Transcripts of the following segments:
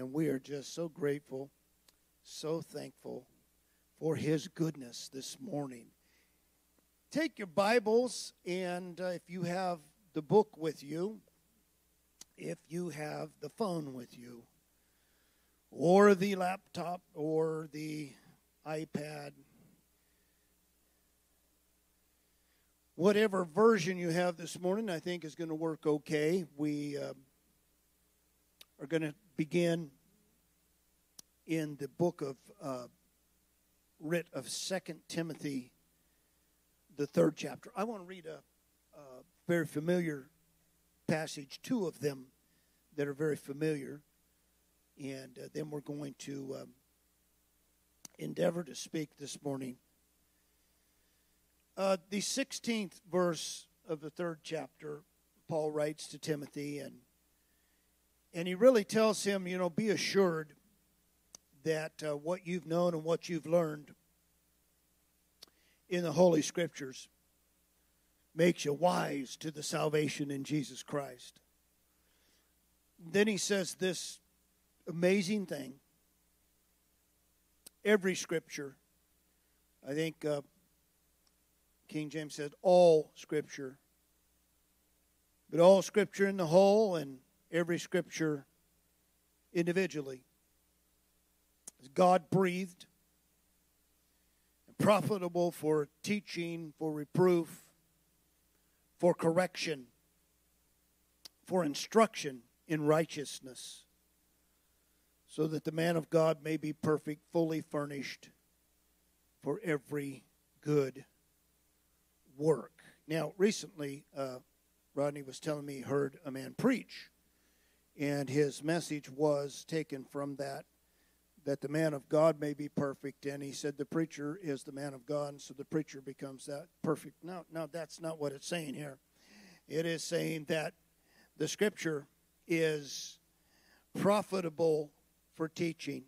And we are just so grateful, so thankful for his goodness this morning. Take your Bibles, and uh, if you have the book with you, if you have the phone with you, or the laptop, or the iPad, whatever version you have this morning, I think is going to work okay. We uh, are going to begin in the book of uh, writ of Second Timothy, the third chapter. I want to read a, a very familiar passage, two of them that are very familiar, and uh, then we're going to um, endeavor to speak this morning. Uh, the 16th verse of the third chapter, Paul writes to Timothy, and and he really tells him, you know, be assured that uh, what you've known and what you've learned in the Holy Scriptures makes you wise to the salvation in Jesus Christ. Then he says this amazing thing. Every Scripture, I think uh, King James said all Scripture, but all Scripture in the whole and every scripture individually. God breathed, profitable for teaching, for reproof, for correction, for instruction in righteousness, so that the man of God may be perfect, fully furnished for every good work. Now, recently, uh, Rodney was telling me he heard a man preach and his message was taken from that that the man of God may be perfect, and he said the preacher is the man of God, and so the preacher becomes that perfect. No, no, that's not what it's saying here. It is saying that the scripture is profitable for teaching.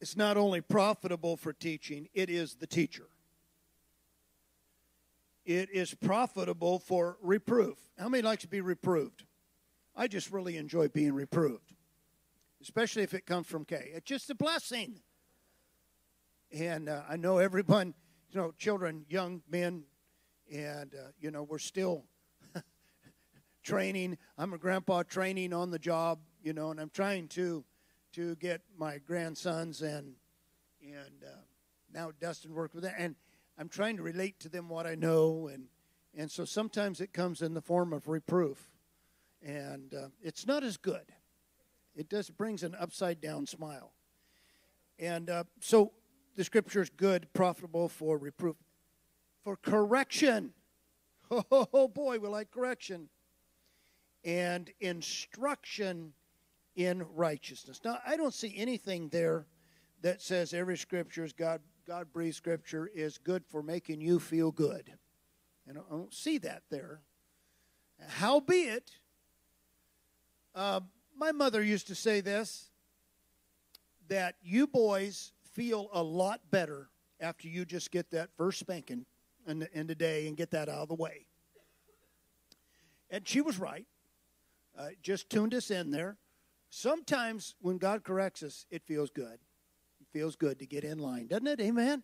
It's not only profitable for teaching, it is the teacher it is profitable for reproof. How many likes to be reproved? I just really enjoy being reproved, especially if it comes from Kay. It's just a blessing. And uh, I know everyone, you know, children, young men, and, uh, you know, we're still training. I'm a grandpa training on the job, you know, and I'm trying to to get my grandsons and and uh, now Dustin worked with that. And I'm trying to relate to them what I know, and and so sometimes it comes in the form of reproof, and uh, it's not as good. It does brings an upside down smile, and uh, so the scripture is good, profitable for reproof, for correction. Oh, oh boy, we like correction, and instruction in righteousness. Now I don't see anything there that says every scripture is God God breathed scripture is good for making you feel good. And I don't see that there. Howbeit, uh, my mother used to say this that you boys feel a lot better after you just get that first spanking in the, in the day and get that out of the way. And she was right. Uh, just tuned us in there. Sometimes when God corrects us, it feels good feels good to get in line, doesn't it? Amen?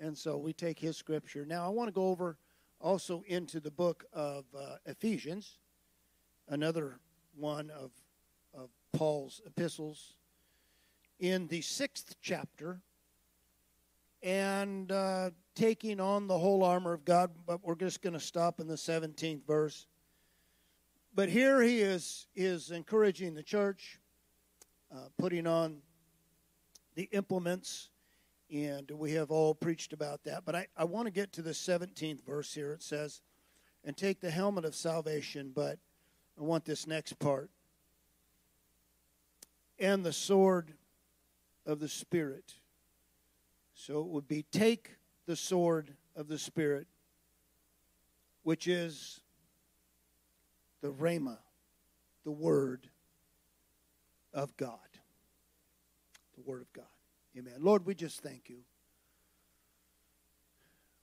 And so we take his scripture. Now, I want to go over also into the book of uh, Ephesians, another one of, of Paul's epistles, in the sixth chapter, and uh, taking on the whole armor of God, but we're just going to stop in the 17th verse. But here he is, is encouraging the church, uh, putting on the implements, and we have all preached about that. But I, I want to get to the 17th verse here. It says, and take the helmet of salvation, but I want this next part. And the sword of the Spirit. So it would be take the sword of the Spirit, which is the Rhema, the Word of God the Word of God. Amen. Lord, we just thank you.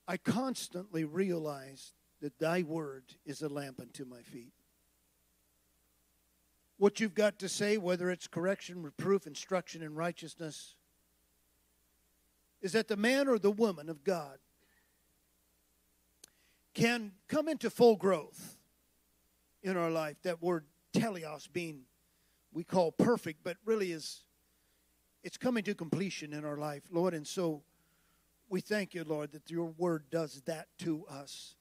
I constantly realize that thy word is a lamp unto my feet. what you've got to say, whether it's correction, reproof, instruction in righteousness, is that the man or the woman of God can come into full growth in our life. That word teleos being we call perfect, but really is it's coming to completion in our life, Lord. And so we thank you, Lord, that your word does that to us.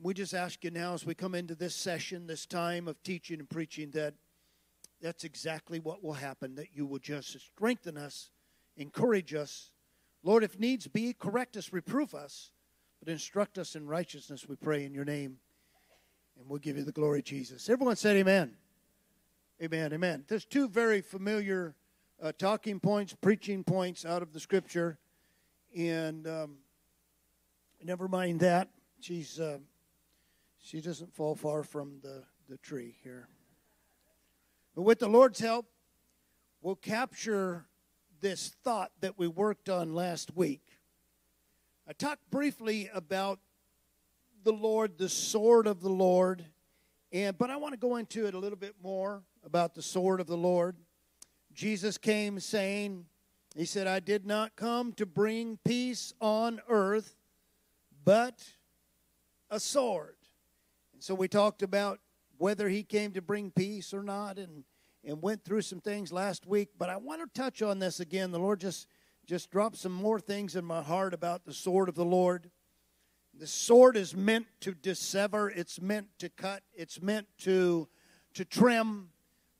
We just ask you now as we come into this session, this time of teaching and preaching, that that's exactly what will happen, that you will just strengthen us, encourage us. Lord, if needs be, correct us, reproof us, but instruct us in righteousness, we pray in your name. And we'll give you the glory, Jesus. Everyone said amen. Amen, amen. There's two very familiar uh, talking points, preaching points out of the scripture. And um, never mind that. She's uh, she doesn't fall far from the, the tree here. But with the Lord's help, we'll capture this thought that we worked on last week. I talked briefly about the Lord, the sword of the Lord, and but I want to go into it a little bit more about the sword of the Lord. Jesus came saying, He said, I did not come to bring peace on earth, but a sword. And so we talked about whether He came to bring peace or not and, and went through some things last week. But I want to touch on this again. The Lord just, just dropped some more things in my heart about the sword of the Lord. The sword is meant to dissever, it's meant to cut, it's meant to, to trim,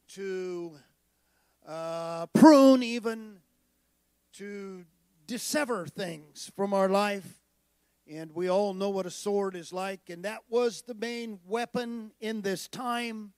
to uh, prune, even to dissever things from our life. And we all know what a sword is like. And that was the main weapon in this time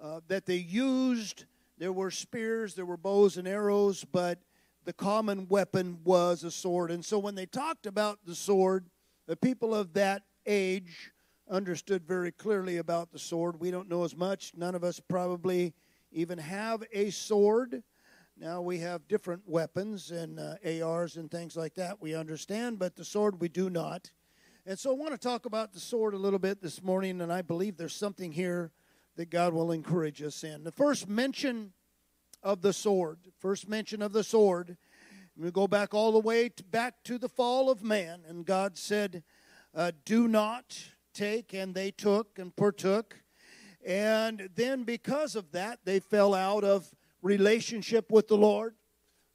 uh, that they used. There were spears, there were bows and arrows, but the common weapon was a sword. And so when they talked about the sword, the people of that age understood very clearly about the sword. We don't know as much. None of us probably even have a sword. Now we have different weapons and uh, ARs and things like that, we understand, but the sword we do not. And so I want to talk about the sword a little bit this morning, and I believe there's something here that God will encourage us in. The first mention of the sword, first mention of the sword, we go back all the way to, back to the fall of man, and God said, uh, Do not take, and they took and partook and then because of that, they fell out of relationship with the Lord.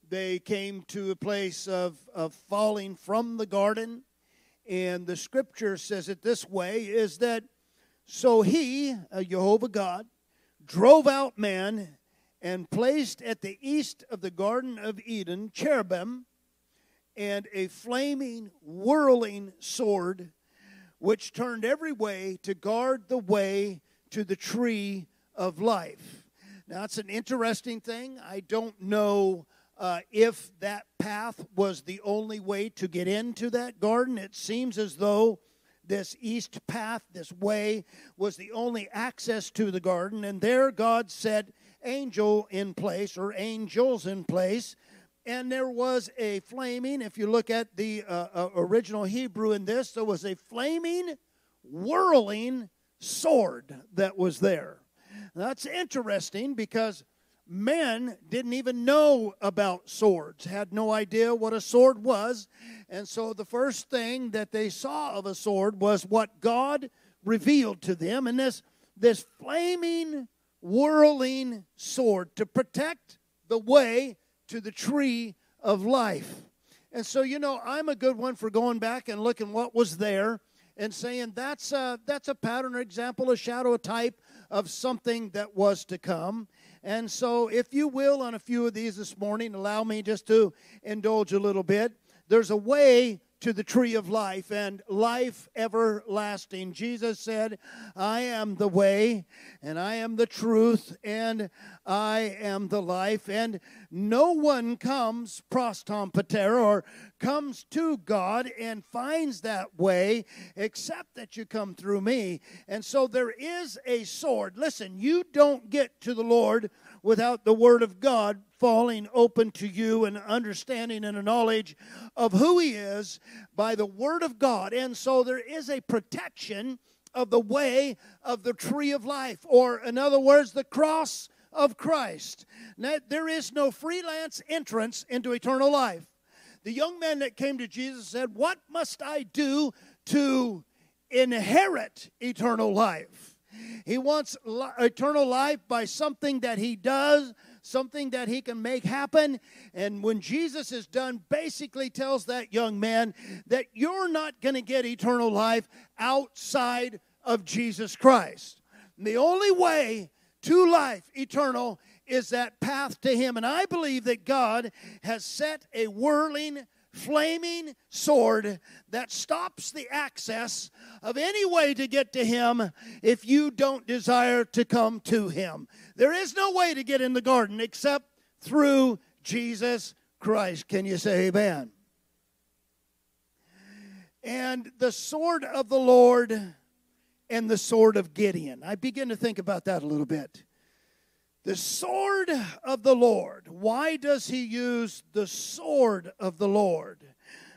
They came to a place of, of falling from the garden. And the scripture says it this way is that so he, Jehovah God, drove out man and placed at the east of the Garden of Eden cherubim and a flaming, whirling sword, which turned every way to guard the way to the tree of life. Now, that's an interesting thing. I don't know uh, if that path was the only way to get into that garden. It seems as though this east path, this way, was the only access to the garden. And there God set angel in place or angels in place. And there was a flaming, if you look at the uh, uh, original Hebrew in this, there was a flaming, whirling sword that was there. That's interesting because men didn't even know about swords, had no idea what a sword was. And so the first thing that they saw of a sword was what God revealed to them. And this, this flaming, whirling sword to protect the way to the tree of life. And so, you know, I'm a good one for going back and looking what was there and saying that's a, that's a pattern or example, a shadow, a type of something that was to come. And so, if you will, on a few of these this morning, allow me just to indulge a little bit. There's a way to the tree of life and life everlasting. Jesus said, I am the way and I am the truth and I am the life. And no one comes, prostom pater, or comes to God and finds that way except that you come through me. And so there is a sword. Listen, you don't get to the Lord without the Word of God falling open to you and understanding and a knowledge of who He is by the Word of God. And so there is a protection of the way of the tree of life, or in other words, the cross of Christ. Now, there is no freelance entrance into eternal life. The young man that came to Jesus said, What must I do to inherit eternal life? He wants eternal life by something that he does, something that he can make happen. And when Jesus is done, basically tells that young man that you're not going to get eternal life outside of Jesus Christ. And the only way to life eternal is that path to Him. And I believe that God has set a whirling, flaming sword that stops the access of any way to get to Him if you don't desire to come to Him. There is no way to get in the garden except through Jesus Christ. Can you say amen? And the sword of the Lord and the sword of Gideon. I begin to think about that a little bit. The sword of the Lord. Why does he use the sword of the Lord?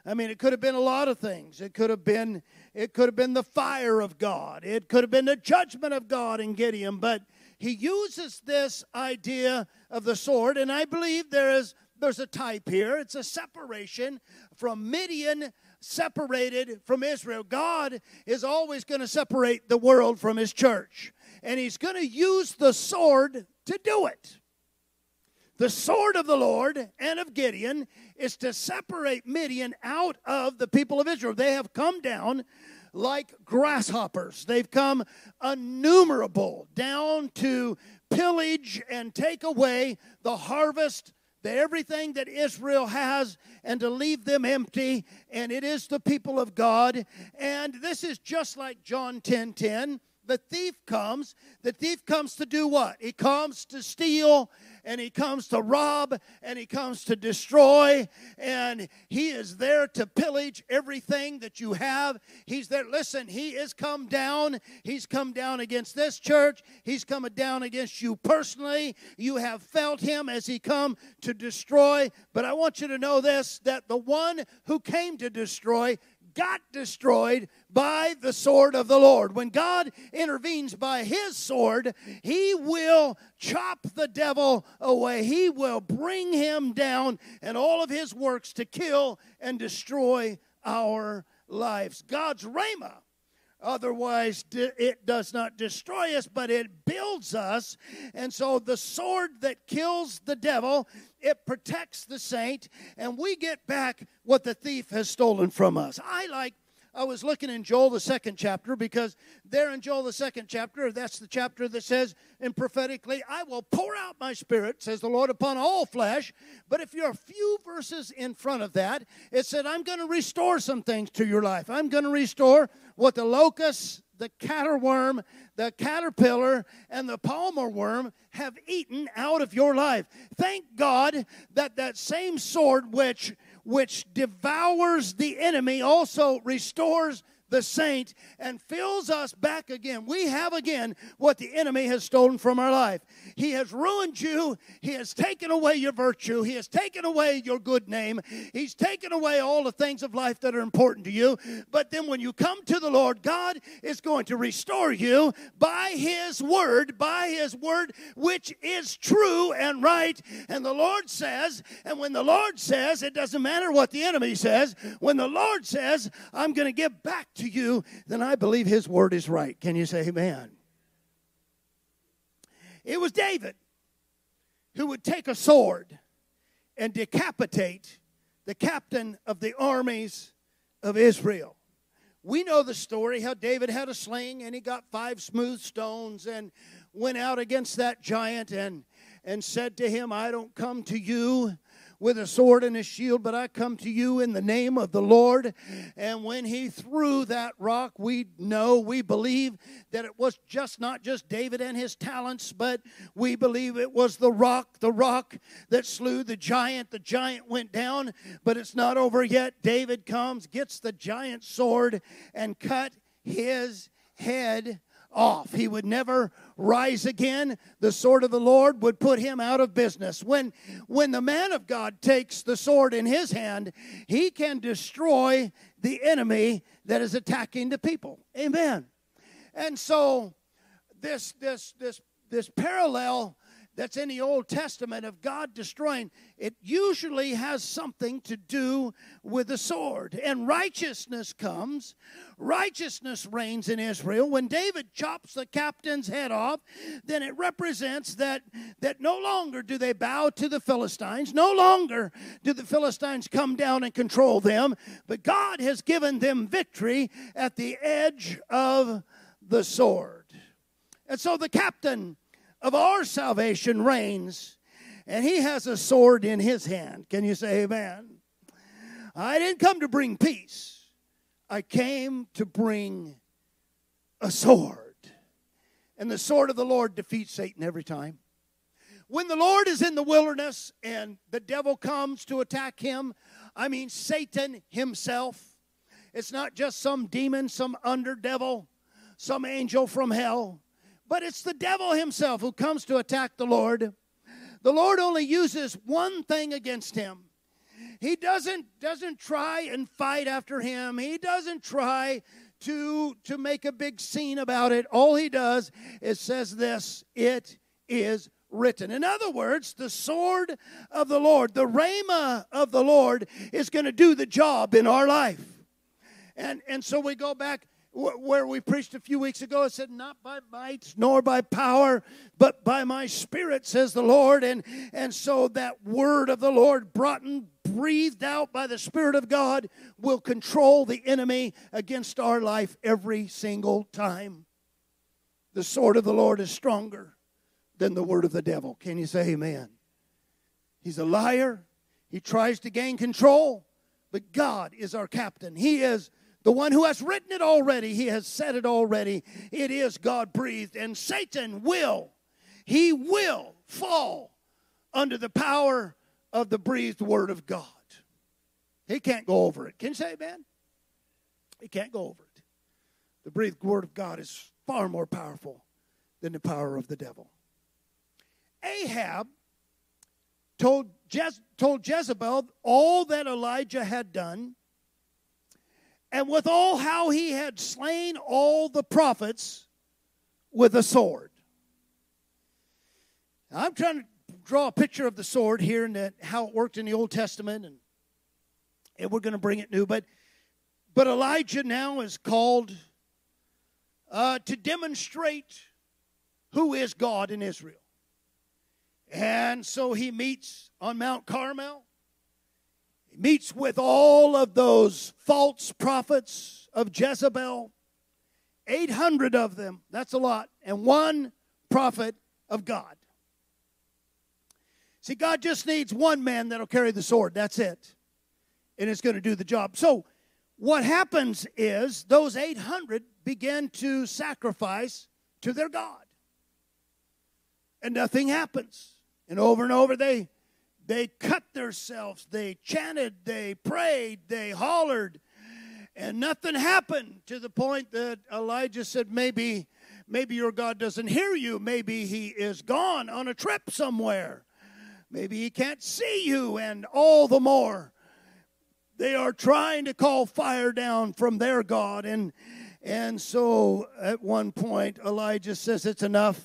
I mean, it could have been a lot of things. It could have been it could have been the fire of God. It could have been the judgment of God in Gideon, but he uses this idea of the sword and I believe there is there's a type here. It's a separation from Midian separated from Israel. God is always going to separate the world from his church, and he's going to use the sword to do it. The sword of the Lord and of Gideon is to separate Midian out of the people of Israel. They have come down like grasshoppers, they've come innumerable down to pillage and take away the harvest the everything that Israel has and to leave them empty and it is the people of God and this is just like John 10:10 10, 10 the thief comes. The thief comes to do what? He comes to steal and he comes to rob and he comes to destroy and he is there to pillage everything that you have. He's there. Listen, he has come down. He's come down against this church. He's come down against you personally. You have felt him as he come to destroy. But I want you to know this that the one who came to destroy got destroyed by the sword of the Lord. When God intervenes by his sword, he will chop the devil away. He will bring him down and all of his works to kill and destroy our lives. God's Rhema Otherwise, it does not destroy us, but it builds us. And so, the sword that kills the devil, it protects the saint, and we get back what the thief has stolen from us. I like I was looking in Joel, the second chapter, because there in Joel, the second chapter, that's the chapter that says, and prophetically, I will pour out my spirit, says the Lord, upon all flesh. But if you're a few verses in front of that, it said, I'm going to restore some things to your life. I'm going to restore what the locust, the cankerworm, the caterpillar, and the palmer worm have eaten out of your life. Thank God that that same sword which which devours the enemy also restores the saint and fills us back again. We have again what the enemy has stolen from our life. He has ruined you. He has taken away your virtue. He has taken away your good name. He's taken away all the things of life that are important to you. But then when you come to the Lord, God is going to restore you by His word, by His word, which is true and right. And the Lord says, and when the Lord says, it doesn't matter what the enemy says, when the Lord says, I'm going to give back to you, then I believe his word is right. Can you say amen? It was David who would take a sword and decapitate the captain of the armies of Israel. We know the story how David had a sling and he got five smooth stones and went out against that giant and, and said to him, I don't come to you with a sword and a shield, but I come to you in the name of the Lord. And when he threw that rock, we know, we believe that it was just not just David and his talents, but we believe it was the rock, the rock that slew the giant. The giant went down, but it's not over yet. David comes, gets the giant sword, and cut his head off. He would never rise again. The sword of the Lord would put him out of business. When, when the man of God takes the sword in his hand, he can destroy the enemy that is attacking the people. Amen. And so this this this this parallel that's in the Old Testament of God destroying, it usually has something to do with the sword. And righteousness comes, righteousness reigns in Israel. When David chops the captain's head off, then it represents that, that no longer do they bow to the Philistines, no longer do the Philistines come down and control them, but God has given them victory at the edge of the sword. And so the captain of our salvation reigns, and he has a sword in his hand. Can you say amen? I didn't come to bring peace, I came to bring a sword. And the sword of the Lord defeats Satan every time. When the Lord is in the wilderness and the devil comes to attack him, I mean Satan himself, it's not just some demon, some under devil, some angel from hell. But it's the devil himself who comes to attack the Lord. The Lord only uses one thing against him. He doesn't doesn't try and fight after him. He doesn't try to to make a big scene about it. All he does is says this, it is written. In other words, the sword of the Lord, the rhema of the Lord is going to do the job in our life. And and so we go back where we preached a few weeks ago, it said, Not by might nor by power, but by my spirit, says the Lord. And, and so that word of the Lord, brought and breathed out by the Spirit of God, will control the enemy against our life every single time. The sword of the Lord is stronger than the word of the devil. Can you say amen? He's a liar. He tries to gain control, but God is our captain. He is the one who has written it already, he has said it already. It is God breathed, and Satan will, he will fall under the power of the breathed word of God. He can't go over it. Can you say amen? He can't go over it. The breathed word of God is far more powerful than the power of the devil. Ahab told, told Jezebel all that Elijah had done and withal how he had slain all the prophets with a sword. Now, I'm trying to draw a picture of the sword here and how it worked in the Old Testament, and, and we're going to bring it new. But, but Elijah now is called uh, to demonstrate who is God in Israel. And so he meets on Mount Carmel meets with all of those false prophets of Jezebel, 800 of them, that's a lot, and one prophet of God. See, God just needs one man that'll carry the sword. That's it. And it's going to do the job. So, what happens is those 800 begin to sacrifice to their God. And nothing happens. And over and over they they cut themselves, they chanted, they prayed, they hollered, and nothing happened to the point that Elijah said, Maybe, maybe your God doesn't hear you. Maybe he is gone on a trip somewhere. Maybe he can't see you, and all the more they are trying to call fire down from their God. And and so at one point Elijah says, It's enough.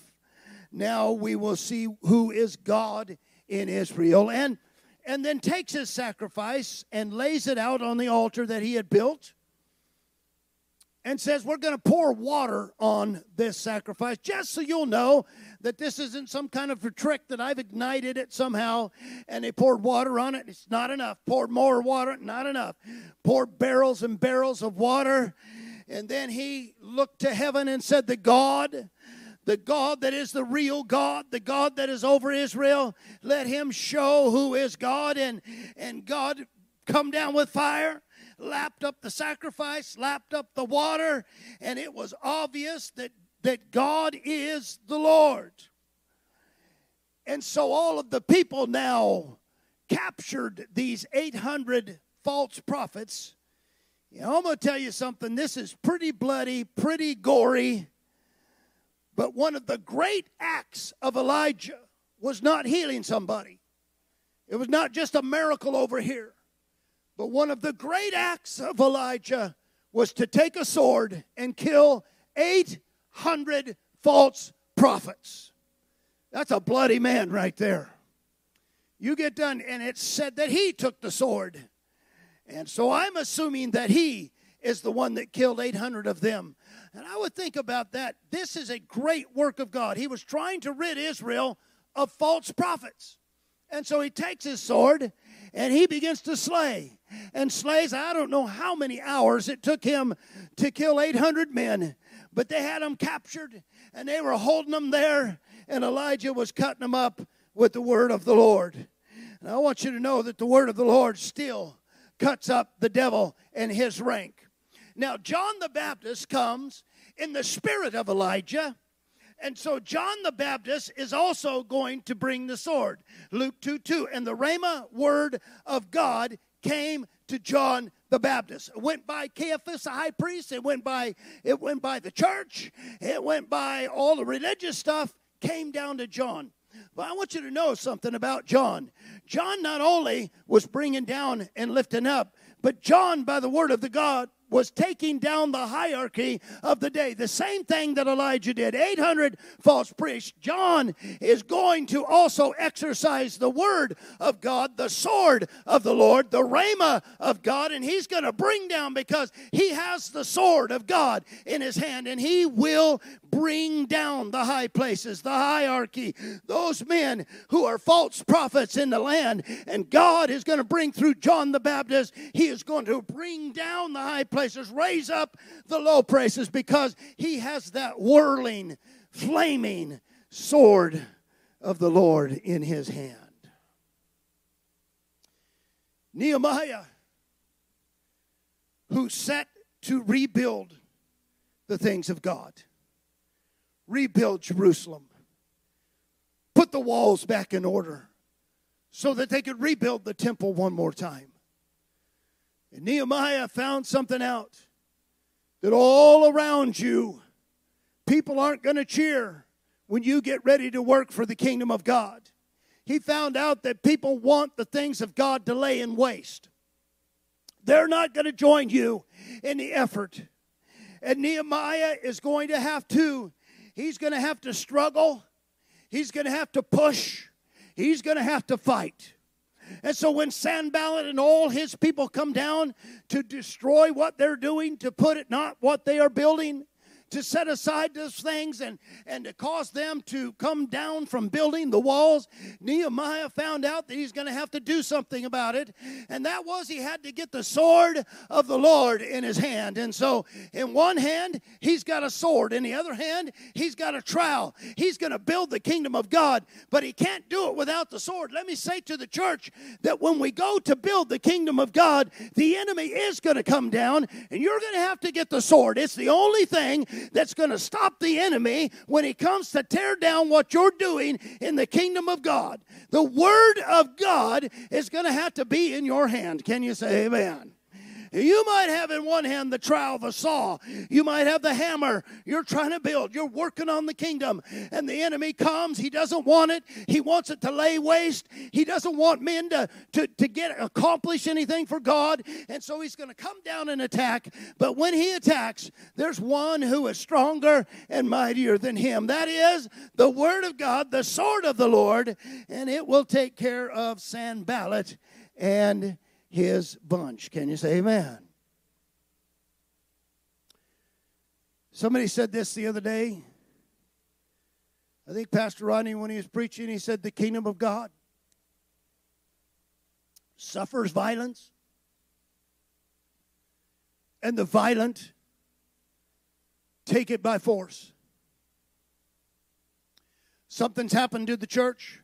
Now we will see who is God in Israel and and then takes his sacrifice and lays it out on the altar that he had built and says, We're going to pour water on this sacrifice, just so you'll know that this isn't some kind of a trick that I've ignited it somehow and they poured water on it. It's not enough. Poured more water, not enough. Poured barrels and barrels of water. And then he looked to heaven and said, The God the God that is the real God, the God that is over Israel. Let him show who is God. And, and God come down with fire, lapped up the sacrifice, lapped up the water, and it was obvious that, that God is the Lord. And so all of the people now captured these 800 false prophets. I'm going to tell you something. This is pretty bloody, pretty gory. But one of the great acts of Elijah was not healing somebody, it was not just a miracle over here. But one of the great acts of Elijah was to take a sword and kill 800 false prophets. That's a bloody man right there. You get done, and it said that he took the sword. And so I'm assuming that he is the one that killed 800 of them. And I would think about that. This is a great work of God. He was trying to rid Israel of false prophets. And so he takes his sword and he begins to slay and slays. I don't know how many hours it took him to kill 800 men, but they had them captured and they were holding them there, and Elijah was cutting them up with the word of the Lord. And I want you to know that the word of the Lord still cuts up the devil and his rank. Now, John the Baptist comes in the spirit of Elijah. And so John the Baptist is also going to bring the sword. Luke 2 2. And the Rhema word of God came to John the Baptist. It went by Caiaphas, the high priest. It went by it went by the church. It went by all the religious stuff. Came down to John. But I want you to know something about John. John not only was bringing down and lifting up, but John, by the word of the God, was taking down the hierarchy of the day. The same thing that Elijah did 800 false priests. John is going to also exercise the word of God, the sword of the Lord, the rhema of God, and he's going to bring down because he has the sword of God in his hand and he will bring down the high places, the hierarchy, those men who are false prophets in the land. And God is going to bring through John the Baptist, he is going to bring down the high places places, raise up the low places because he has that whirling, flaming sword of the Lord in his hand. Nehemiah, who set to rebuild the things of God, rebuild Jerusalem, put the walls back in order so that they could rebuild the temple one more time. And Nehemiah found something out that all around you, people aren't going to cheer when you get ready to work for the kingdom of God. He found out that people want the things of God to lay in waste. They're not going to join you in the effort. And Nehemiah is going to have to, he's going to have to struggle. He's going to have to push. He's going to have to fight. And so when Sanballat and all his people come down to destroy what they're doing, to put it not what they are building, to set aside those things and, and to cause them to come down from building the walls, Nehemiah found out that he's going to have to do something about it. And that was he had to get the sword of the Lord in his hand. And so, in one hand, he's got a sword. In the other hand, he's got a trowel. He's going to build the kingdom of God, but he can't do it without the sword. Let me say to the church that when we go to build the kingdom of God, the enemy is going to come down, and you're going to have to get the sword. It's the only thing that's going to stop the enemy when he comes to tear down what you're doing in the kingdom of God. The word of God is going to have to be in your hand. Can you say amen? You might have in one hand the trowel, the saw. You might have the hammer. You're trying to build. You're working on the kingdom. And the enemy comes. He doesn't want it. He wants it to lay waste. He doesn't want men to, to, to get accomplish anything for God. And so he's going to come down and attack. But when he attacks, there's one who is stronger and mightier than him. That is the word of God, the sword of the Lord, and it will take care of Sanballat and his bunch. Can you say amen? Somebody said this the other day. I think Pastor Rodney, when he was preaching, he said, The kingdom of God suffers violence, and the violent take it by force. Something's happened to the church.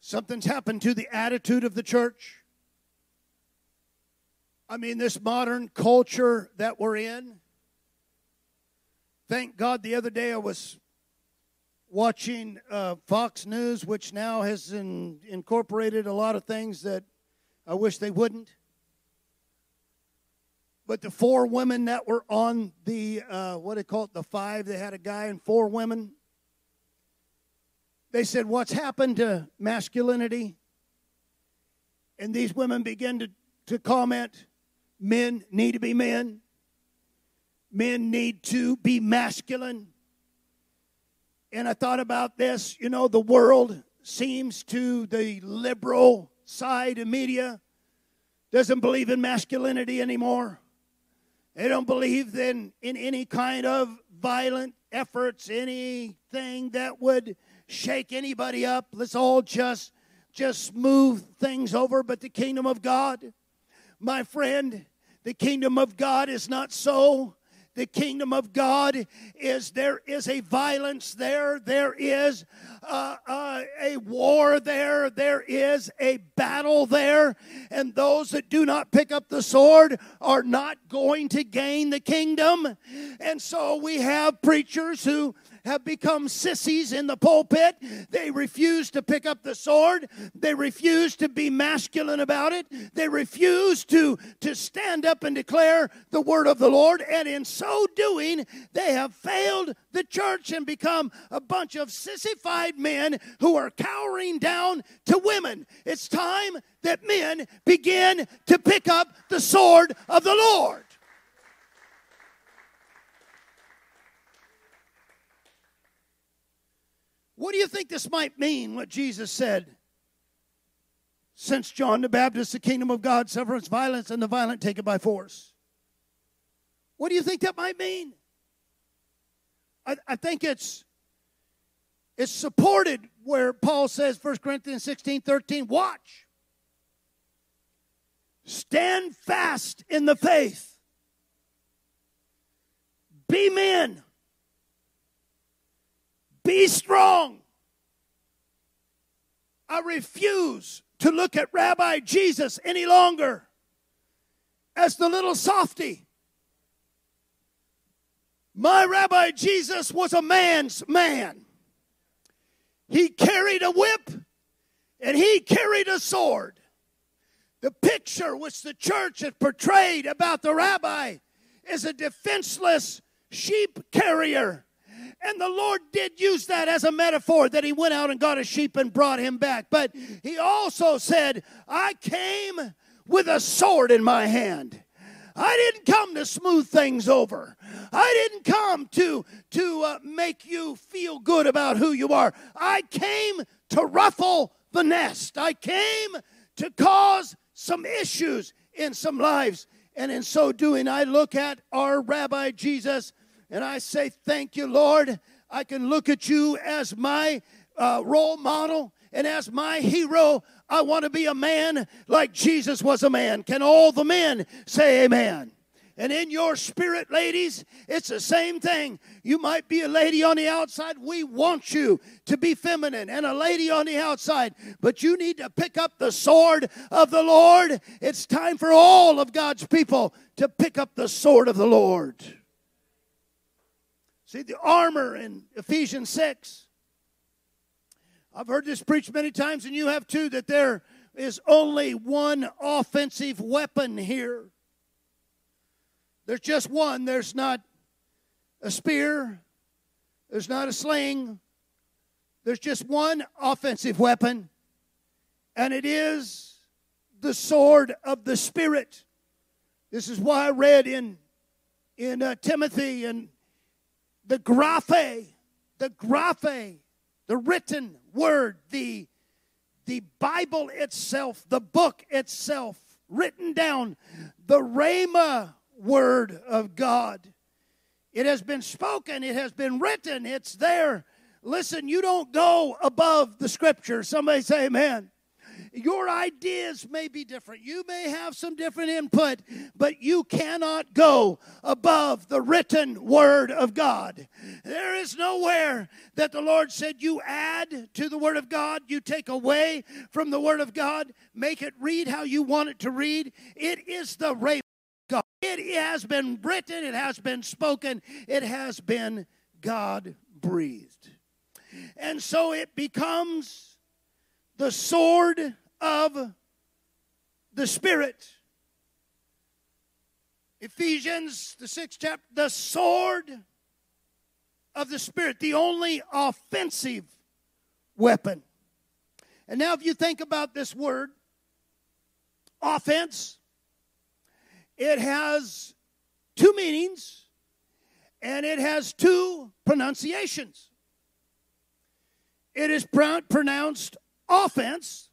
Something's happened to the attitude of the church. I mean, this modern culture that we're in. Thank God the other day I was watching uh, Fox News, which now has in, incorporated a lot of things that I wish they wouldn't. But the four women that were on the, uh, what do they call it, the five, they had a guy and four women. They said, What's happened to masculinity? And these women began to, to comment Men need to be men. Men need to be masculine. And I thought about this. You know, the world seems to the liberal side of media doesn't believe in masculinity anymore. They don't believe in, in any kind of violent efforts, anything that would shake anybody up. Let's all just just smooth things over. But the kingdom of God, my friend, the kingdom of God is not so. The kingdom of God is there is a violence there, there is uh, uh, a war there, there is a battle there, and those that do not pick up the sword are not going to gain the kingdom. And so we have preachers who have become sissies in the pulpit. They refuse to pick up the sword. They refuse to be masculine about it. They refuse to, to stand up and declare the word of the Lord. And in so doing, they have failed the church and become a bunch of sissified men who are cowering down to women. It's time that men begin to pick up the sword of the Lord. What do you think this might mean, what Jesus said? Since John the Baptist, the kingdom of God suffers violence, and the violent take it by force. What do you think that might mean? I, I think it's it's supported where Paul says, 1 Corinthians 16, 13, watch. Stand fast in the faith. Be men. Be strong. I refuse to look at Rabbi Jesus any longer as the little softy. My Rabbi Jesus was a man's man. He carried a whip and he carried a sword. The picture which the church has portrayed about the rabbi is a defenseless sheep carrier and the Lord did use that as a metaphor that he went out and got a sheep and brought him back. But he also said, I came with a sword in my hand. I didn't come to smooth things over. I didn't come to to uh, make you feel good about who you are. I came to ruffle the nest. I came to cause some issues in some lives. And in so doing, I look at our Rabbi Jesus and I say, Thank you, Lord. I can look at you as my uh, role model and as my hero. I want to be a man like Jesus was a man. Can all the men say amen? And in your spirit, ladies, it's the same thing. You might be a lady on the outside. We want you to be feminine and a lady on the outside, but you need to pick up the sword of the Lord. It's time for all of God's people to pick up the sword of the Lord. See, the armor in Ephesians 6. I've heard this preached many times, and you have too, that there is only one offensive weapon here. There's just one. There's not a spear, there's not a sling. There's just one offensive weapon, and it is the sword of the Spirit. This is why I read in, in uh, Timothy and the graphe, the graphe, the written word, the, the Bible itself, the book itself, written down, the Rhema word of God. It has been spoken, it has been written, it's there. Listen, you don't go above the scripture. Somebody say amen. Your ideas may be different. You may have some different input, but you cannot go above the written word of God. There is nowhere that the Lord said you add to the word of God, you take away from the word of God, make it read how you want it to read. It is the rhema of God. It has been written, it has been spoken, it has been God breathed. And so it becomes the sword of the Spirit. Ephesians, the sixth chapter, the sword of the Spirit, the only offensive weapon. And now, if you think about this word, offense, it has two meanings and it has two pronunciations. it is pronounced offense,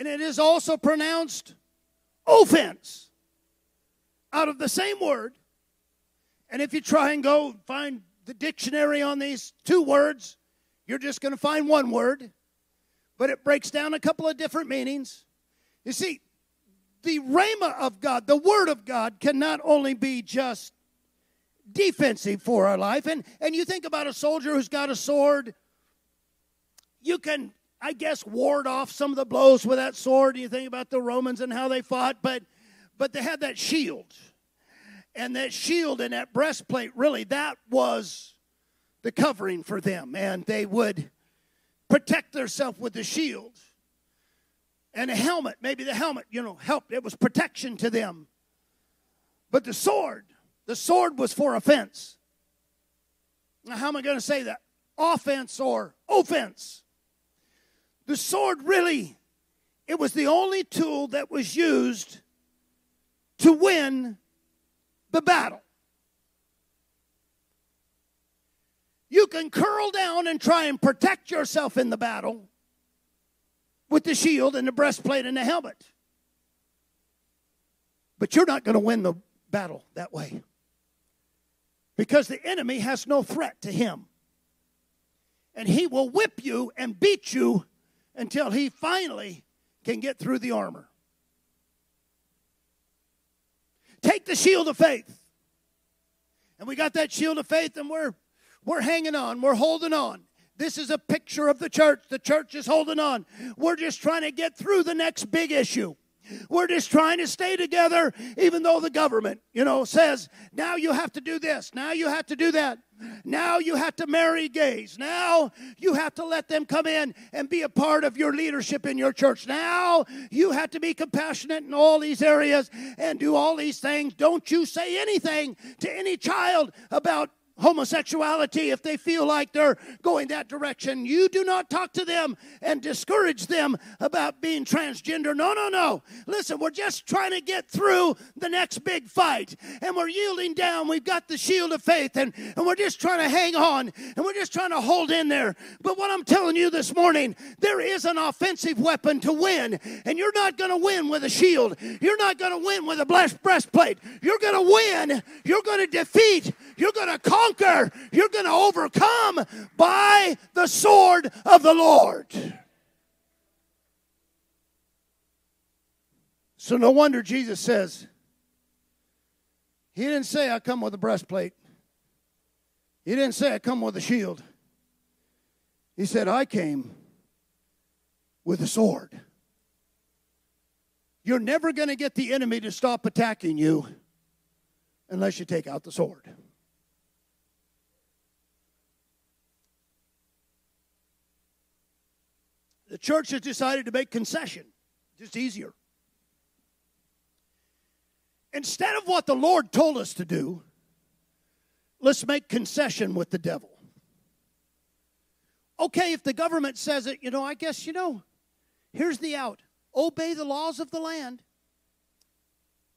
and it is also pronounced offense out of the same word. And if you try and go find the dictionary on these two words, you're just going to find one word, but it breaks down a couple of different meanings. You see, the rhema of God, the word of God, can not only be just defensive for our life, and, and you think about a soldier who's got a sword, you can, I guess, ward off some of the blows with that sword. You think about the Romans and how they fought, but but they had that shield. And that shield and that breastplate, really, that was the covering for them. And they would protect themselves with the shield. And a helmet, maybe the helmet, you know, helped. It was protection to them. But the sword, the sword was for offense. Now, how am I going to say that? Offense or offense. The sword really, it was the only tool that was used to win the battle. You can curl down and try and protect yourself in the battle with the shield and the breastplate and the helmet. But you're not going to win the battle that way. Because the enemy has no threat to him. And he will whip you and beat you until he finally can get through the armor. Take the shield of faith. And we got that shield of faith and we're we're hanging on, we're holding on. This is a picture of the church. The church is holding on. We're just trying to get through the next big issue. We're just trying to stay together, even though the government, you know, says, now you have to do this, now you have to do that. Now you have to marry gays. Now you have to let them come in and be a part of your leadership in your church. Now you have to be compassionate in all these areas and do all these things. Don't you say anything to any child about homosexuality if they feel like they're going that direction. You do not talk to them and discourage them about being transgender. No, no, no. Listen, we're just trying to get through the next big fight and we're yielding down. We've got the shield of faith and, and we're just trying to hang on and we're just trying to hold in there. But what I'm telling you this morning, there is an offensive weapon to win, and you're not going to win with a shield. You're not going to win with a blessed breastplate. You're going to win. You're going to defeat. You're going to conquer you're going to overcome by the sword of the Lord. So, no wonder Jesus says, He didn't say, I come with a breastplate. He didn't say, I come with a shield. He said, I came with a sword. You're never going to get the enemy to stop attacking you unless you take out the sword. The church has decided to make concession, just easier. Instead of what the Lord told us to do, let's make concession with the devil. Okay, if the government says it, you know, I guess, you know, here's the out obey the laws of the land.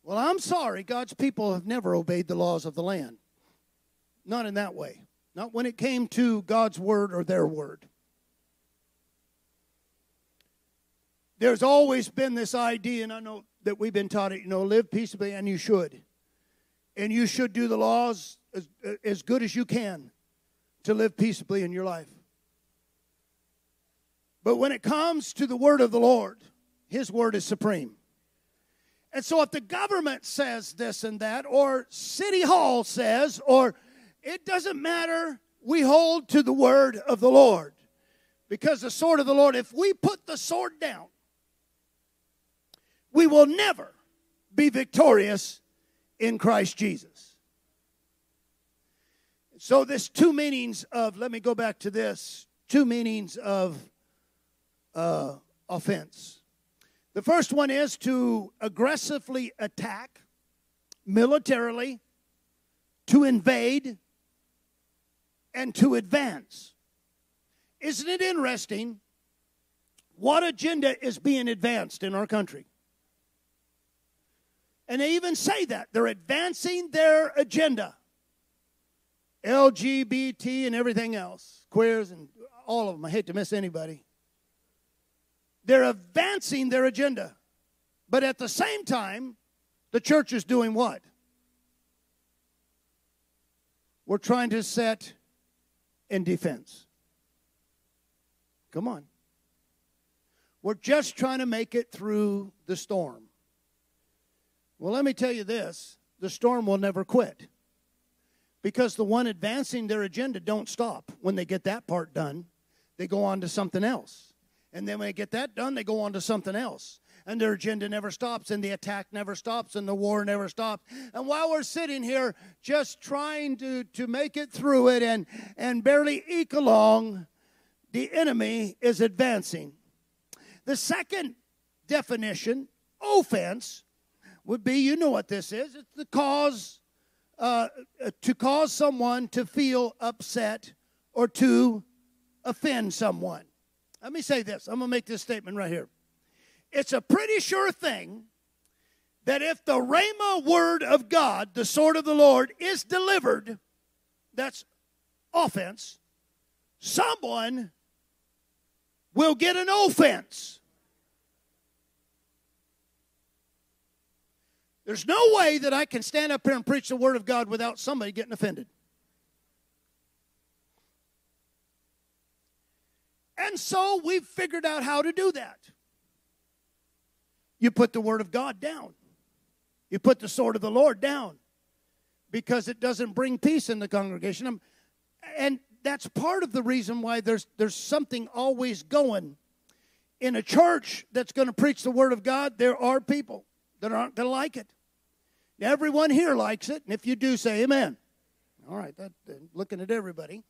Well, I'm sorry, God's people have never obeyed the laws of the land. Not in that way. Not when it came to God's word or their word. There's always been this idea, and I know that we've been taught it, you know, live peaceably, and you should. And you should do the laws as, as good as you can to live peaceably in your life. But when it comes to the word of the Lord, his word is supreme. And so if the government says this and that, or City Hall says, or it doesn't matter, we hold to the word of the Lord. Because the sword of the Lord, if we put the sword down, we will never be victorious in Christ Jesus. So, this two meanings of, let me go back to this two meanings of uh, offense. The first one is to aggressively attack militarily, to invade, and to advance. Isn't it interesting what agenda is being advanced in our country? And they even say that. They're advancing their agenda. LGBT and everything else, queers and all of them. I hate to miss anybody. They're advancing their agenda. But at the same time, the church is doing what? We're trying to set in defense. Come on. We're just trying to make it through the storm. Well, let me tell you this. The storm will never quit. Because the one advancing their agenda don't stop. When they get that part done they go on to something else. And then when they get that done they go on to something else. And their agenda never stops and the attack never stops and the war never stops. And while we're sitting here just trying to to make it through it and and barely eke along the enemy is advancing. The second definition offense would be you know what this is it's the cause uh, to cause someone to feel upset or to offend someone. Let me say this. I'm going to make this statement right here. It's a pretty sure thing that if the Rhema word of God, the sword of the Lord, is delivered, that's offense, someone will get an offense. There's no way that I can stand up here and preach the Word of God without somebody getting offended. And so we've figured out how to do that. You put the Word of God down, you put the sword of the Lord down because it doesn't bring peace in the congregation. And that's part of the reason why there's, there's something always going. In a church that's going to preach the Word of God, there are people that aren't going to like it. Everyone here likes it, and if you do, say amen. All right, that, uh, looking at everybody.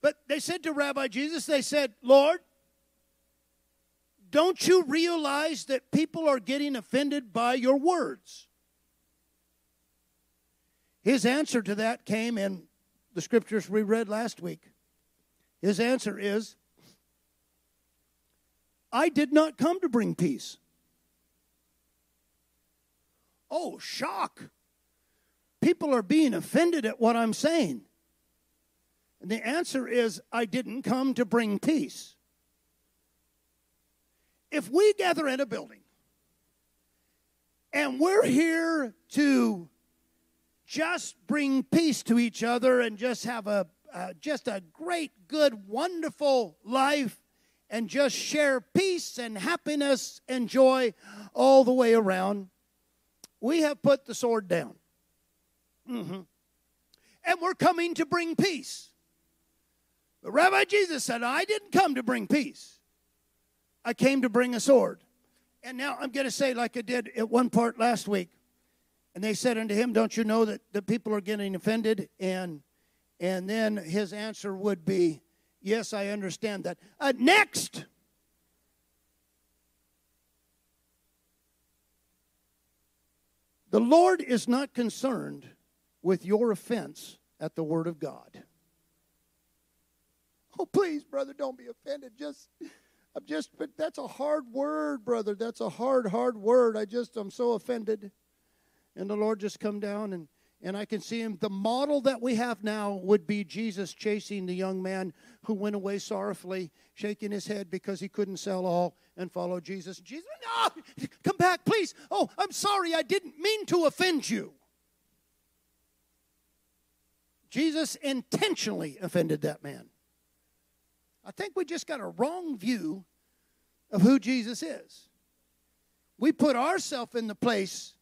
But they said to Rabbi Jesus, they said, Lord, don't you realize that people are getting offended by your words? His answer to that came in the scriptures we read last week. His answer is, I did not come to bring peace. Oh, shock. People are being offended at what I'm saying. And the answer is I didn't come to bring peace. If we gather in a building and we're here to just bring peace to each other and just have a uh, just a great, good, wonderful life and just share peace and happiness and joy all the way around. We have put the sword down. Mm-hmm. And we're coming to bring peace. But Rabbi Jesus said, I didn't come to bring peace. I came to bring a sword. And now I'm going to say, like I did at one part last week. And they said unto him, Don't you know that the people are getting offended? And and then his answer would be, Yes, I understand that. Uh, next. The Lord is not concerned with your offense at the Word of God. Oh, please, brother, don't be offended. Just, I'm just, but that's a hard word, brother. That's a hard, hard word. I just, I'm so offended. And the Lord just come down and and I can see him. The model that we have now would be Jesus chasing the young man who went away sorrowfully, shaking his head because he couldn't sell all and follow Jesus. Jesus, no, come back, please. Oh, I'm sorry, I didn't mean to offend you. Jesus intentionally offended that man. I think we just got a wrong view of who Jesus is. We put ourselves in the place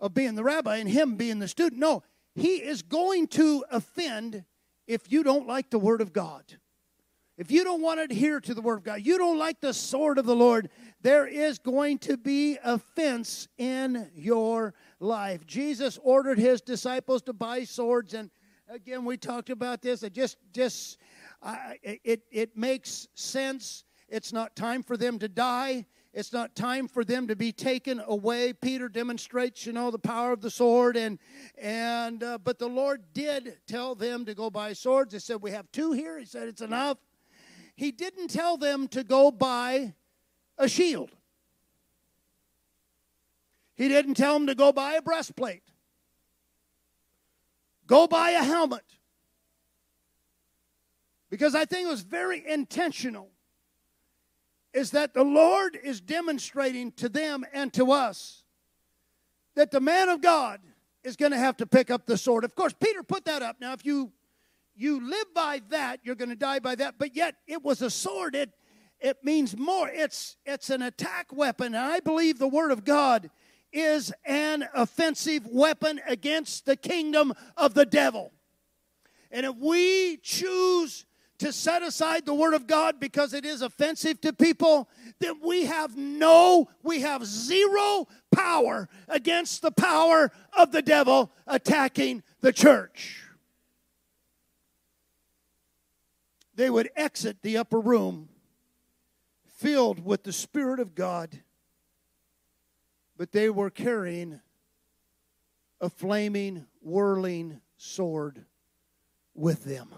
of being the rabbi and him being the student. No, he is going to offend if you don't like the word of God. If you don't want to adhere to the word of God, you don't like the sword of the Lord, there is going to be offense in your life. Jesus ordered his disciples to buy swords, and again, we talked about this. It just, just, uh, it, it makes sense. It's not time for them to die. It's not time for them to be taken away. Peter demonstrates, you know, the power of the sword, and and uh, but the Lord did tell them to go buy swords. He said, "We have two here." He said, "It's enough." He didn't tell them to go buy a shield. He didn't tell them to go buy a breastplate. Go buy a helmet. because I think it was very intentional, is that the Lord is demonstrating to them and to us that the man of God is going to have to pick up the sword. Of course, Peter put that up. Now, if you you live by that, you're going to die by that. But yet, it was a sword. It it means more. It's it's an attack weapon. And I believe the word of God is an offensive weapon against the kingdom of the devil. And if we choose to set aside the word of God because it is offensive to people, then we have no, we have zero power against the power of the devil attacking the church. They would exit the upper room filled with the Spirit of God, but they were carrying a flaming, whirling sword with them.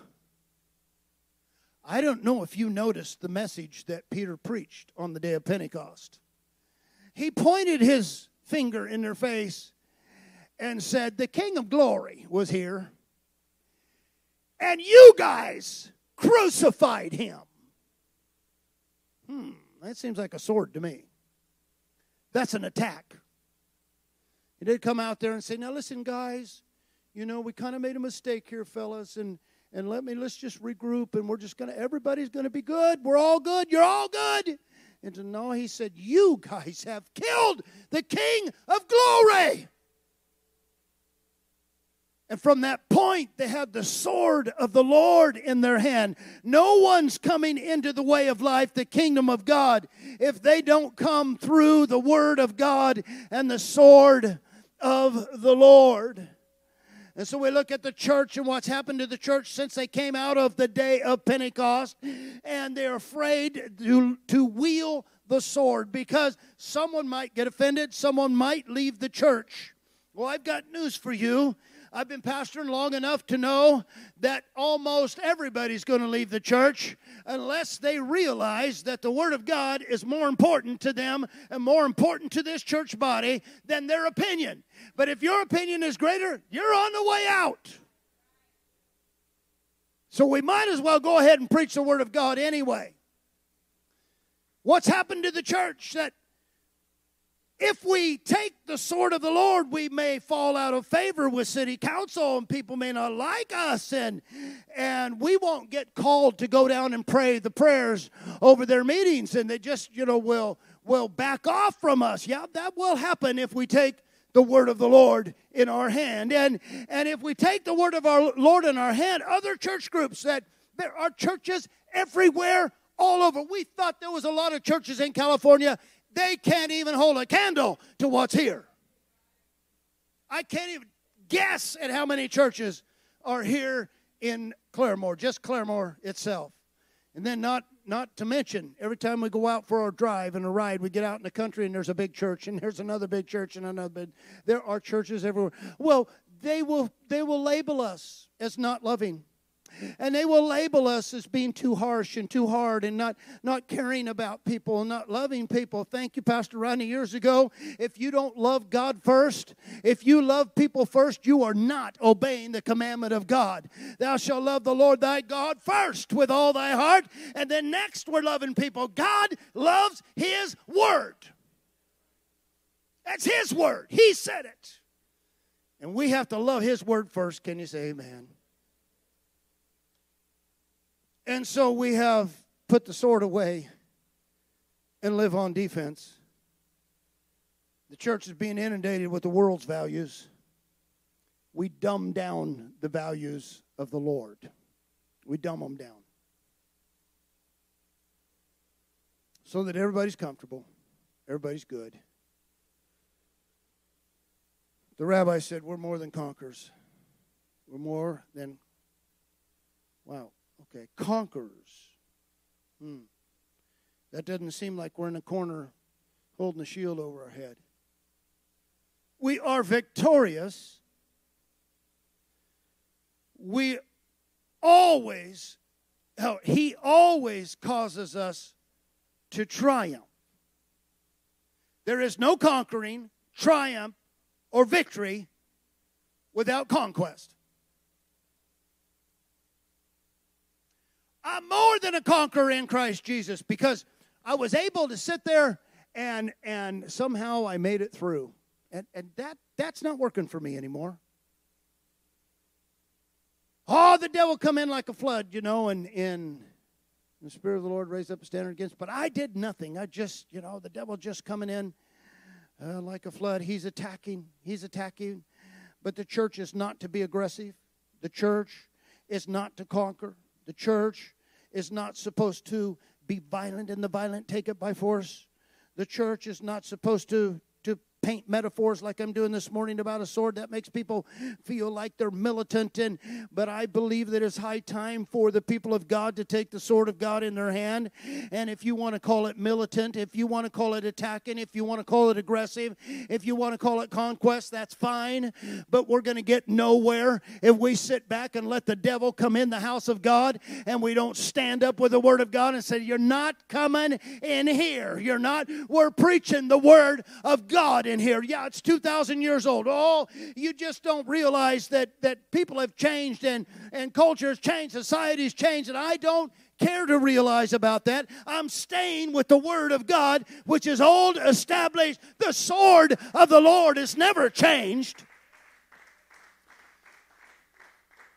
I don't know if you noticed the message that Peter preached on the day of Pentecost. He pointed his finger in their face and said, The King of Glory was here, and you guys crucified him. Hmm, that seems like a sword to me. That's an attack. He did come out there and say, Now listen, guys, you know, we kind of made a mistake here, fellas, and and let me let's just regroup and we're just gonna everybody's gonna be good we're all good you're all good and to no he said you guys have killed the king of glory and from that point, they had the sword of the Lord in their hand. No one's coming into the way of life, the kingdom of God, if they don't come through the word of God and the sword of the Lord. And so we look at the church and what's happened to the church since they came out of the day of Pentecost, and they're afraid to, to wield the sword because someone might get offended, someone might leave the church. Well, I've got news for you. I've been pastoring long enough to know that almost everybody's going to leave the church unless they realize that the Word of God is more important to them and more important to this church body than their opinion. But if your opinion is greater, you're on the way out. So we might as well go ahead and preach the Word of God anyway. What's happened to the church that if we take the sword of the Lord, we may fall out of favor with city council and people may not like us and and we won't get called to go down and pray the prayers over their meetings and they just, you know, will will back off from us. Yeah, that will happen if we take the word of the Lord in our hand. And and if we take the word of our Lord in our hand, other church groups that there are churches everywhere all over. We thought there was a lot of churches in California they can't even hold a candle to what's here. I can't even guess at how many churches are here in Claremore, just Claremore itself. And then not not to mention every time we go out for our drive and a ride, we get out in the country and there's a big church and there's another big church and another big there are churches everywhere. Well, they will they will label us as not loving. And they will label us as being too harsh and too hard and not, not caring about people and not loving people. Thank you, Pastor Ronnie, years ago. If you don't love God first, if you love people first, you are not obeying the commandment of God. Thou shalt love the Lord thy God first with all thy heart, and then next we're loving people. God loves his word. That's his word. He said it. And we have to love his word first. Can you say amen? And so we have put the sword away and live on defense. The church is being inundated with the world's values. We dumb down the values of the Lord, we dumb them down. So that everybody's comfortable, everybody's good. The rabbi said, We're more than conquerors. We're more than, wow, Okay, conquerors. Hmm. That doesn't seem like we're in a corner holding a shield over our head. We are victorious. We always, He always causes us to triumph. There is no conquering, triumph, or victory without conquest. I'm more than a conqueror in Christ Jesus because I was able to sit there and and somehow I made it through. And and that that's not working for me anymore. Oh, the devil come in like a flood, you know, and and the Spirit of the Lord raised up a standard against. But I did nothing. I just, you know, the devil just coming in uh, like a flood. He's attacking. He's attacking. But the church is not to be aggressive. The church is not to conquer. The church is not supposed to be violent, and the violent take it by force. The church is not supposed to paint metaphors like I'm doing this morning about a sword. That makes people feel like they're militant. And but I believe that it's high time for the people of God to take the sword of God in their hand. And if you want to call it militant, if you want to call it attacking, if you want to call it aggressive, if you want to call it conquest, that's fine. But we're going to get nowhere if we sit back and let the devil come in the house of God and we don't stand up with the word of God and say, You're not coming in here. You're not. We're preaching the word of God in here. Yeah, it's 2,000 years old. Oh, you just don't realize that, that people have changed and, and culture has changed, society's changed, and I don't care to realize about that. I'm staying with the Word of God, which is old, established. The sword of the Lord has never changed.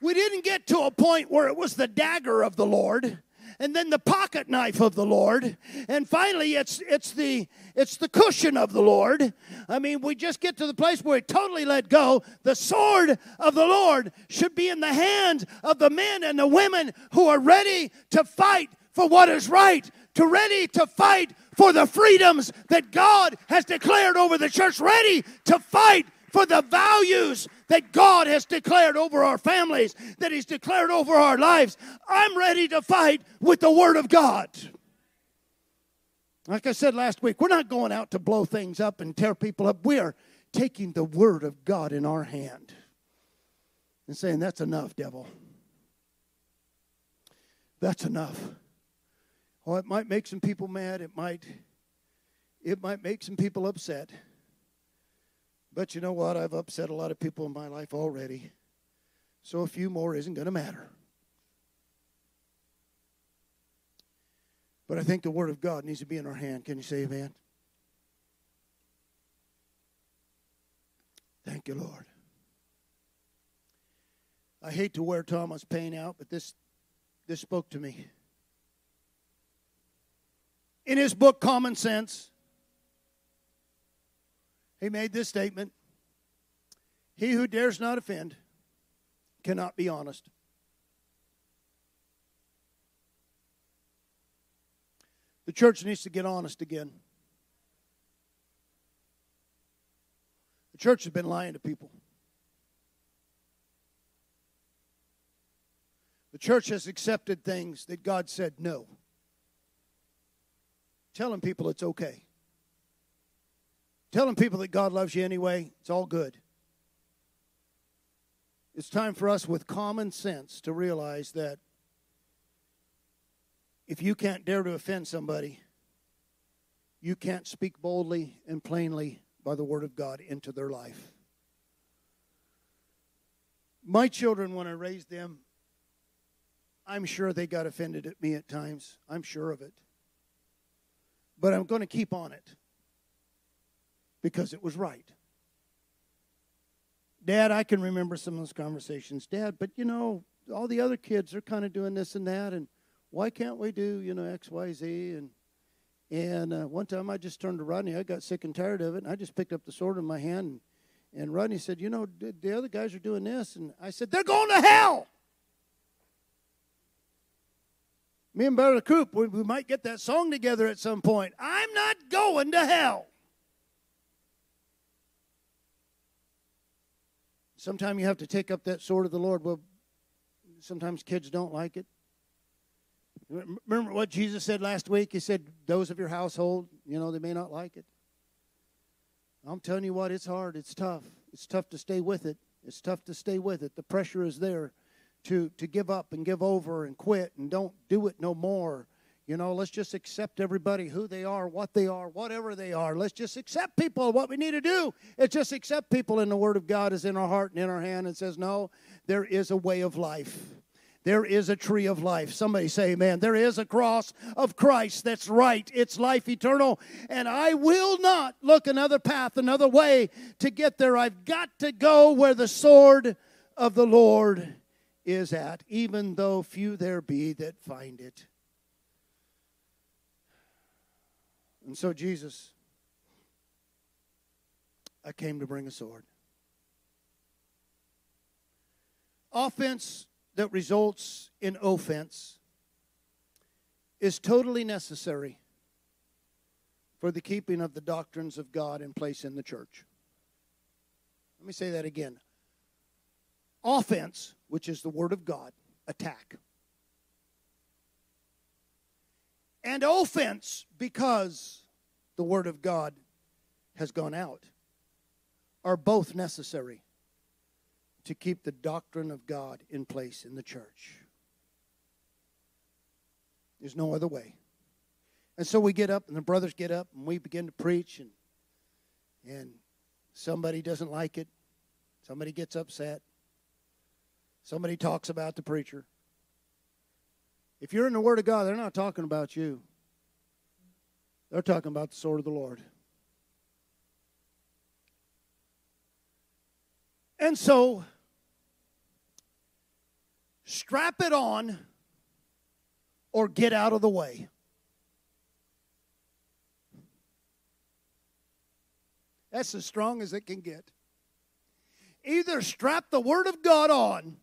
We didn't get to a point where it was the dagger of the Lord and then the pocket knife of the Lord, and finally it's it's the it's the cushion of the Lord. I mean, we just get to the place where we totally let go. The sword of the Lord should be in the hands of the men and the women who are ready to fight for what is right, to ready to fight for the freedoms that God has declared over the church, ready to fight for the values that God has declared over our families, that He's declared over our lives. I'm ready to fight with the Word of God. Like I said last week, we're not going out to blow things up and tear people up. We are taking the Word of God in our hand and saying, That's enough, devil. That's enough. Oh, it might make some people mad. It might, it might make some people upset. But you know what? I've upset a lot of people in my life already. So a few more isn't going to matter. But I think the Word of God needs to be in our hand. Can you say amen? Thank you, Lord. I hate to wear Thomas Paine out, but this, this spoke to me. In his book, Common Sense, he made this statement He who dares not offend cannot be honest. The church needs to get honest again. The church has been lying to people. The church has accepted things that God said no. Telling people it's okay. Telling people that God loves you anyway, it's all good. It's time for us with common sense to realize that if you can't dare to offend somebody, you can't speak boldly and plainly by the Word of God into their life. My children, when I raised them, I'm sure they got offended at me at times. I'm sure of it. But I'm going to keep on it because it was right. Dad, I can remember some of those conversations. Dad, but you know, all the other kids are kind of doing this and that, and why can't we do, you know, X, Y, Z? And and uh, one time I just turned to Rodney. I got sick and tired of it, and I just picked up the sword in my hand. And, and Rodney said, "You know, the, the other guys are doing this," and I said, "They're going to hell." Me and Brother Coop, we, we might get that song together at some point. I'm not going to hell. Sometimes you have to take up that sword of the Lord. Well, sometimes kids don't like it. Remember what Jesus said last week? He said, Those of your household, you know, they may not like it. I'm telling you what, it's hard. It's tough. It's tough to stay with it. It's tough to stay with it. The pressure is there to, to give up and give over and quit and don't do it no more. You know, let's just accept everybody who they are, what they are, whatever they are. Let's just accept people. What we need to do is just accept people, and the Word of God is in our heart and in our hand and says, No, there is a way of life. there is a tree of life. Somebody say, Amen. There is a cross of Christ that's right. It's life eternal. And I will not look another path, another way to get there. I've got to go where the sword of the Lord is at, even though few there be that find it. And so, Jesus, I came to bring a sword. Offense that results in offense is totally necessary for the keeping of the doctrines of God in place in the church. Let me say that again. Offense, which is the Word of God, attack. And offense, because the Word of God has gone out, are both necessary to keep the doctrine of God in place in the church. There's no other way. And so we get up, and the brothers get up, and we begin to preach, and and somebody doesn't like it, somebody gets upset, somebody talks about the preacher. If you're in the Word of God, they're not talking about you. They're talking about the sword of the Lord. And so, strap it on or get out of the way. That's as strong as it can get. Either strap the Word of God on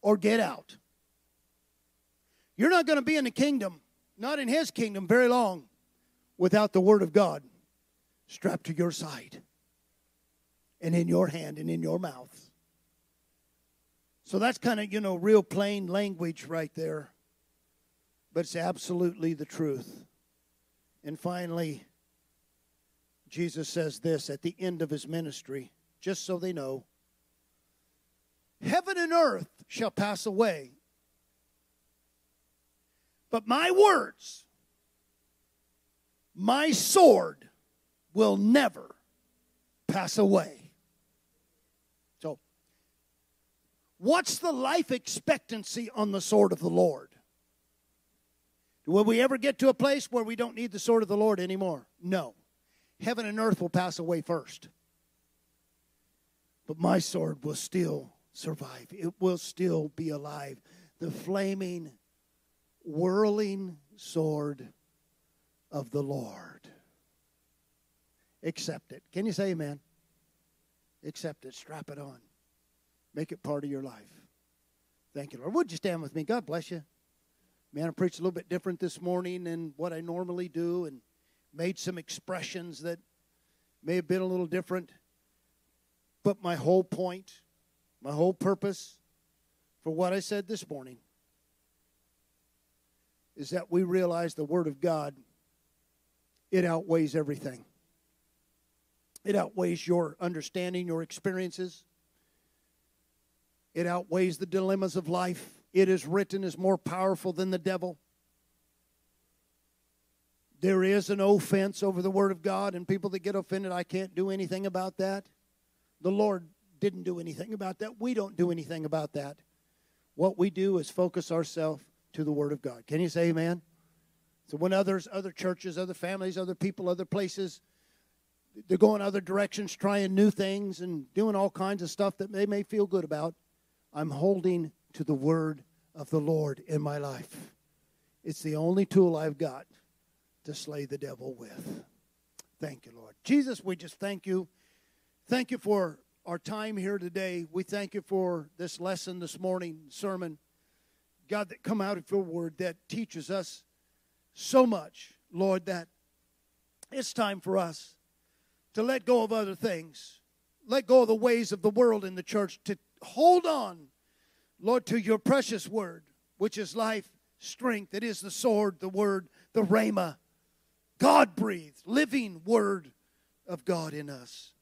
or get out. You're not going to be in the kingdom, not in His kingdom, very long without the Word of God strapped to your side and in your hand and in your mouth. So that's kind of, you know, real plain language right there. But it's absolutely the truth. And finally, Jesus says this at the end of his ministry, just so they know Heaven and earth shall pass away, but my words, my sword, will never pass away. So, what's the life expectancy on the sword of the Lord? Will we ever get to a place where we don't need the sword of the Lord anymore? No. Heaven and earth will pass away first. But my sword will still survive, it will still be alive. The flaming, whirling sword of the Lord. Accept it. Can you say amen? Accept it. Strap it on. Make it part of your life. Thank you, Lord. Would you stand with me? God bless you. Man, I preached a little bit different this morning than what I normally do and made some expressions that may have been a little different. But my whole point, my whole purpose for what I said this morning is that we realize the Word of God, it outweighs everything. It outweighs your understanding, your experiences. It outweighs the dilemmas of life. It is written is more powerful than the devil. There is an offense over the Word of God, and people that get offended, I can't do anything about that. The Lord didn't do anything about that. We don't do anything about that. What we do is focus ourselves to the Word of God. Can you say amen? So when others, other churches, other families, other people, other places, they're going other directions, trying new things and doing all kinds of stuff that they may feel good about. I'm holding to the word of the Lord in my life. It's the only tool I've got to slay the devil with. Thank you, Lord. Jesus, we just thank you. Thank you for our time here today. We thank you for this lesson this morning, sermon. God, that come out of your word that teaches us so much, Lord, that it's time for us to let go of other things, let go of the ways of the world in the church, to hold on, Lord, to your precious word, which is life, strength. It is the sword, the word, the rhema, God breathed, living word of God in us.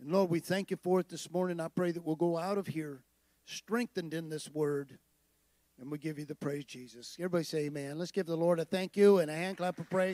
And Lord, we thank you for it this morning. I pray that we'll go out of here strengthened in this word. And we give you the praise, Jesus. Everybody say amen. Let's give the Lord a thank you and a hand clap of praise.